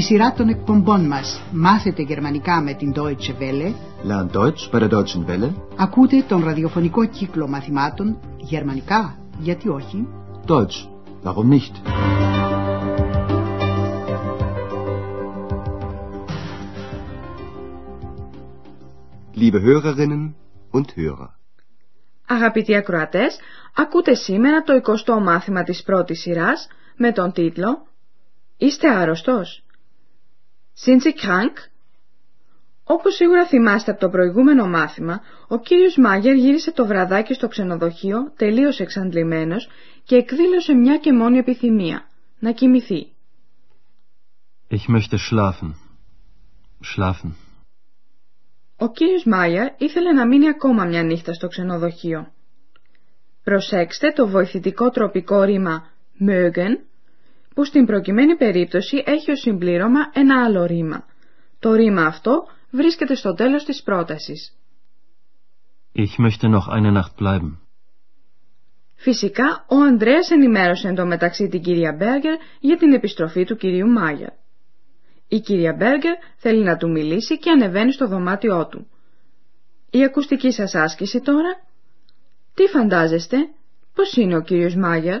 Στη σειρά των εκπομπών μας «Μάθετε γερμανικά με την Deutsche Welle» Lern Deutsch bei der Deutschen Welle. ακούτε τον ραδιοφωνικό κύκλο μαθημάτων «Γερμανικά, γιατί όχι» Deutsch. Warum nicht? Liebe Hörerinnen und Hörer. Αγαπητοί ακροατές, ακούτε σήμερα το 20ο μάθημα της πρώτης σειράς με τον τίτλο «Είστε άρρωστος» Sind Sie krank? Όπως σίγουρα θυμάστε από το προηγούμενο μάθημα, ο κύριος Μάγερ γύρισε το βραδάκι στο ξενοδοχείο τελείως εξαντλημένος και εκδήλωσε μια και μόνη επιθυμία, να κοιμηθεί. Ich möchte schlafen. Schlafen. Ο κύριος Μάιερ ήθελε να μείνει ακόμα μια νύχτα στο ξενοδοχείο. Προσέξτε το βοηθητικό τροπικό ρήμα mögen, που στην προκειμένη περίπτωση έχει ως συμπλήρωμα ένα άλλο ρήμα. Το ρήμα αυτό βρίσκεται στο τέλος της πρότασης. Ich möchte noch eine Nacht bleiben. Φυσικά, ο Ανδρέας ενημέρωσε εντωμεταξύ την κυρία Μπέργκερ για την επιστροφή του κυρίου Μάγερ. Η κυρία Μπέργκερ θέλει να του μιλήσει και ανεβαίνει στο δωμάτιό του. Η ακουστική σας άσκηση τώρα. Τι φαντάζεστε, πώς είναι ο κύριος Μάγερ;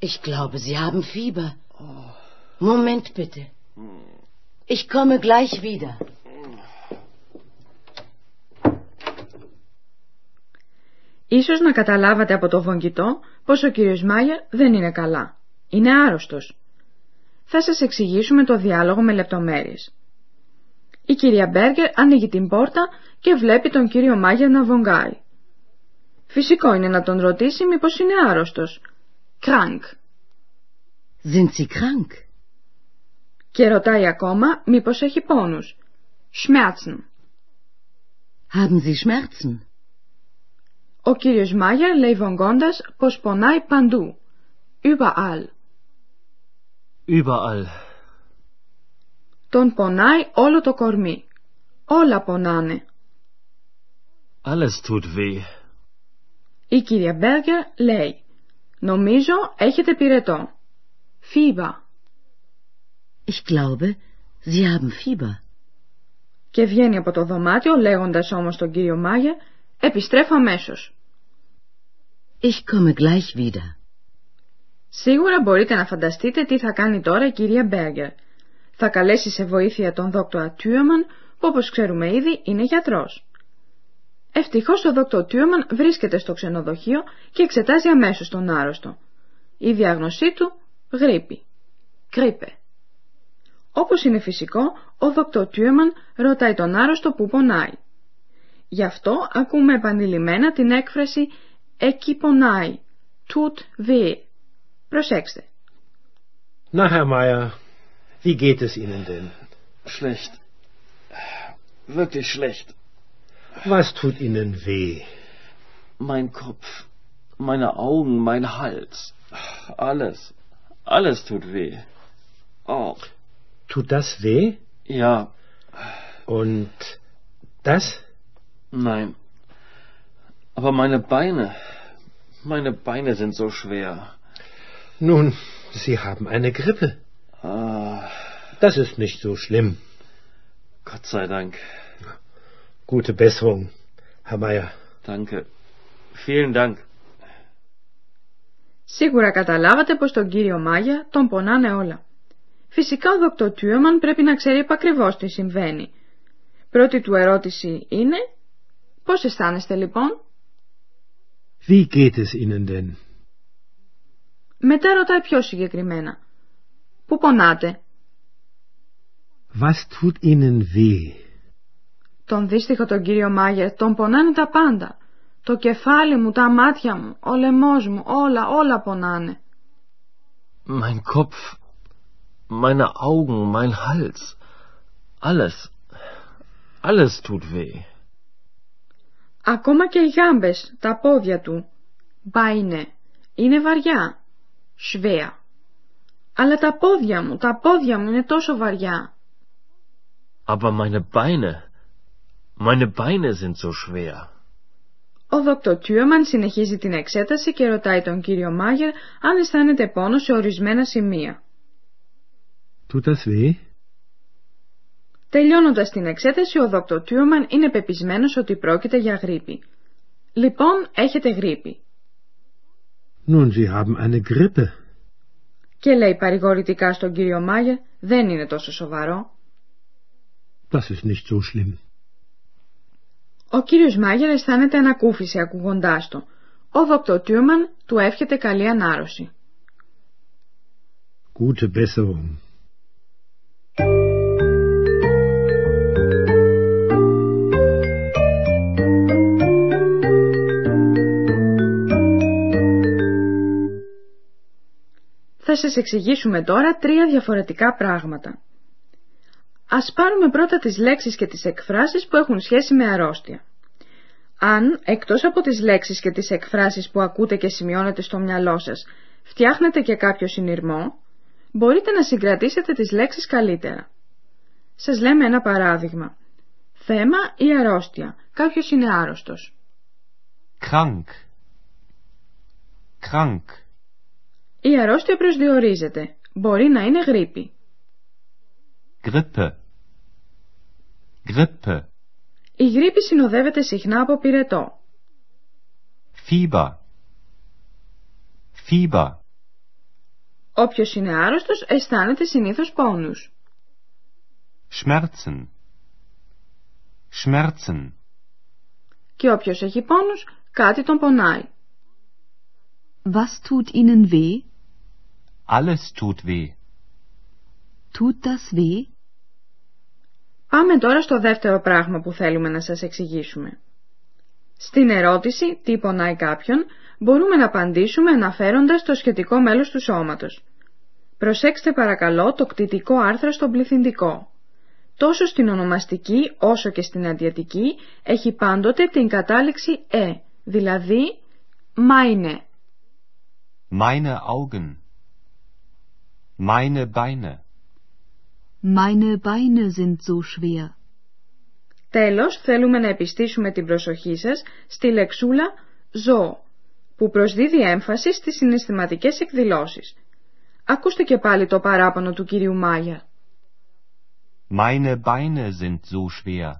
Ich glaube, Sie haben Fieber. Moment bitte. Ich komme gleich wieder. Ίσως να καταλάβατε από το βογγητό πως ο κύριος Μάγερ δεν είναι καλά. Είναι άρρωστος. Θα σας εξηγήσουμε το διάλογο με λεπτομέρειες. Η κυρία Μπέργκερ ανοίγει την πόρτα και βλέπει τον κύριο Μάγερ να βογγάει. Φυσικό είναι να τον ρωτήσει μήπως είναι άρρωστος krank. Sind Sie krank? Και ρωτάει ακόμα μήπως έχει πόνους. Schmerzen. Haben Sie Schmerzen? Ο κύριος Μάγερ λέει βογγώντας πως πονάει παντού. Überall. Überall. Τον πονάει όλο το κορμί. Όλα πονάνε. Alles tut weh. Η κυρία Μπέργκερ λέει «Νομίζω έχετε πυρετό». Φίβα. Ich glaube, Sie haben Fieber. Και βγαίνει από το δωμάτιο λέγοντας όμως τον κύριο Μάγερ «Επιστρέφω αμέσως». Ich komme gleich wieder. Σίγουρα μπορείτε να φανταστείτε τι θα κάνει τώρα η κυρία Μπέργκερ. Θα καλέσει σε βοήθεια τον δόκτωρα Τιούμαν, που όπως ξέρουμε ήδη είναι γιατρός. Ευτυχώς ο δόκτωρ Τιούμαν βρίσκεται στο ξενοδοχείο και εξετάζει αμέσως τον άρρωστο. Η διάγνωσή του γρήπη. Κρύπε. Όπως είναι φυσικό, ο δόκτωρ Τιούμαν ρωτάει τον άρρωστο που πονάει. Γι' αυτό ακούμε επανειλημμένα την έκφραση «εκεί πονάει», «tut weh». Προσέξτε. Na, Herr Meier, wie geht es Ihnen denn? Schlecht. Wirklich schlecht. Was tut Ihnen weh? Mein Kopf, meine Augen, mein Hals. Alles. Alles tut weh. Oh, Tut das weh? ja, Und das? nein. Aber meine Beine, meine Beine sind so schwer. Nun, Sie haben eine Grippe. Ah, Das ist nicht so schlimm. Gott sei Dank. Gute Besserung, Herr Meier. Danke. Vielen Dank. Σίγουρα καταλάβατε πως τον κύριο Μάγια τον πονάνε όλα. Φυσικά ο δόκτωρ Τιούμαν πρέπει να ξέρει επακριβώς τι συμβαίνει. Πρώτη του ερώτηση είναι «Πώς αισθάνεστε λοιπόν» Wie geht es Ihnen denn? Μετά ρωτάει πιο συγκεκριμένα «Πού πονάτε» Was tut Ihnen weh? Τον δύστιχο τον κύριο Μάγερ τον πονάνε τα πάντα. Το κεφάλι μου, τα μάτια μου, ο λαιμός μου, όλα, όλα πονάνε. Mein Kopf, meine Augen, mein Hals. Alles. Alles tut weh. Ακόμα και οι γάμπες, τα πόδια του. Μπάινε. Είναι βαριά. Σβέα. Αλλά τα πόδια μου, τα πόδια μου είναι τόσο βαριά. Aber meine Beine, meine Beine sind so schwer. Ο Δόκτωρ Τιούμαν συνεχίζει την εξέταση και ρωτάει τον κύριο Μάγερ αν αισθάνεται πόνος σε ορισμένα σημεία. Tut das weh? Τελειώνοντας την εξέταση, ο Δόκτωρ Τιούμαν είναι πεπισμένος ότι πρόκειται για γρήπη. Λοιπόν, έχετε γρήπη. Nun, Sie haben eine Grippe. Και λέει παρηγορητικά στον κύριο Μάγερ, δεν είναι τόσο σοβαρό. Das ist nicht so schlimm. Ο κύριος Μάγερ αισθάνεται ανακούφιση ακούγοντάς το. Ο Δόκτωρ Τιούμαν του εύχεται καλή ανάρρωση. Gute Besserung. Θα σας εξηγήσουμε τώρα τρία διαφορετικά πράγματα. Ας πάρουμε πρώτα τις λέξεις και τις εκφράσεις που έχουν σχέση με αρρώστια. Αν, εκτός από τις λέξεις και τις εκφράσεις που ακούτε και σημειώνετε στο μυαλό σας, φτιάχνετε και κάποιο συνειρμό, μπορείτε να συγκρατήσετε τις λέξεις καλύτερα. Σας λέμε ένα παράδειγμα. Θέμα ή αρρώστια. Κάποιος είναι άρρωστος. Krank. Krank. Η αρρώστια προσδιορίζεται. Μπορεί να είναι γρήπη. Grippe. Grippe. Η γρήπη συνοδεύεται συχνά από πυρετό. Fieber. Fieber. Όποιος είναι άρρωστος αισθάνεται συνήθως πόνους. Schmerzen. Schmerzen. Και όποιος έχει πόνους, κάτι τον πονάει. Was tut Ihnen weh? Alles tut weh. Tut das weh? Πάμε τώρα στο δεύτερο πράγμα που θέλουμε να σας εξηγήσουμε. Στην ερώτηση «Τι πονάει κάποιον» μπορούμε να απαντήσουμε αναφέροντας το σχετικό μέλος του σώματος. Προσέξτε παρακαλώ το κτητικό άρθρο στον πληθυντικό. Τόσο στην ονομαστική όσο και στην αντιατική έχει πάντοτε την κατάληξη «ε», δηλαδή «meine». Meine Augen. Meine Beine. Meine Beine sind so schwer. Τέλος, θέλουμε να επιστήσουμε την προσοχή σας στη λεξούλα «ζω», που προσδίδει έμφαση στις συναισθηματικές εκδηλώσεις. Ακούστε και πάλι το παράπονο του κυρίου Μάγια. Meine Beine sind so schwer.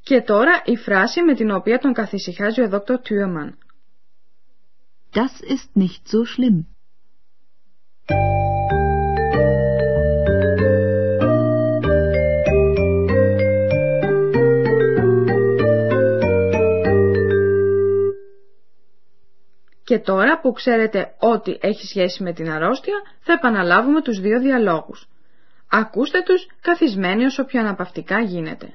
Και τώρα η φράση με την οποία τον καθησυχάζει ο Δόκτωρ Τιούμαν. Das ist nicht so schlimm. Και τώρα που ξέρετε ότι έχει σχέση με την αρρώστια, θα επαναλάβουμε τους δύο διαλόγους. Ακούστε τους καθισμένοι όσο πιο αναπαυτικά γίνεται.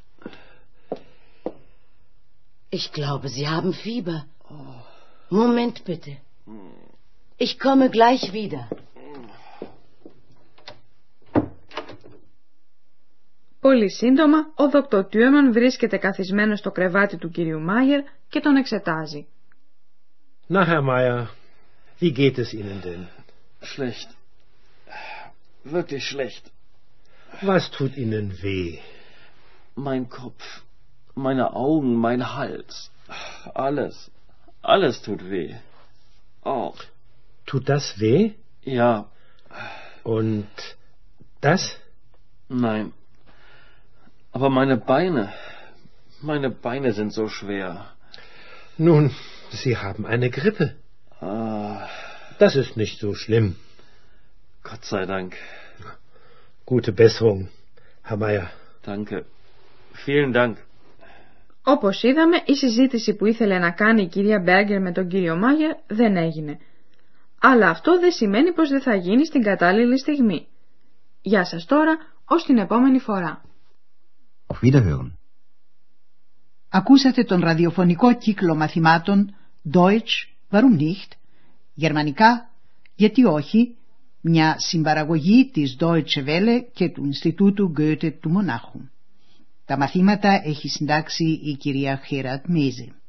Ich glaube, Sie haben Fieber. Moment bitte. Ich komme gleich wieder. Πολύ σύντομα, ο Δόκτωρ Τιούμαν βρίσκεται καθισμένο στο κρεβάτι του κυρίου Μάγερ και τον εξετάζει. Na, Herr Meier, wie geht es Ihnen denn? Schlecht. Wirklich schlecht. Was tut Ihnen weh? Mein Kopf, meine Augen, mein Hals. Alles. Alles tut weh. Oh, Tut das weh? ja, Und das? nein. Aber meine Beine, meine Beine sind so schwer. Nun, Sie haben eine Grippe. Ah, Das ist nicht so schlimm. Gott sei Dank. Gute Besserung, Herr Meier. Danke. Vielen Dank. Όπως είδαμε, η συζήτηση που ήθελε να κάνει η κυρία Μπέργκερ με τον κύριο Μάγερ δεν έγινε. Αλλά αυτό δεν σημαίνει πως δεν θα γίνει στην κατάλληλη στιγμή. Γεια σας τώρα, ως την επόμενη φορά. Auf Wiederhören. Ακούσατε τον ραδιοφωνικό κύκλο μαθημάτων Deutsch, warum nicht, γερμανικά, γιατί όχι, μια συμπαραγωγή της Deutsche Welle και του Ινστιτούτου Goethe του Μονάχου. Τα μαθήματα έχει συντάξει η κυρία Χέρατ Μέζε.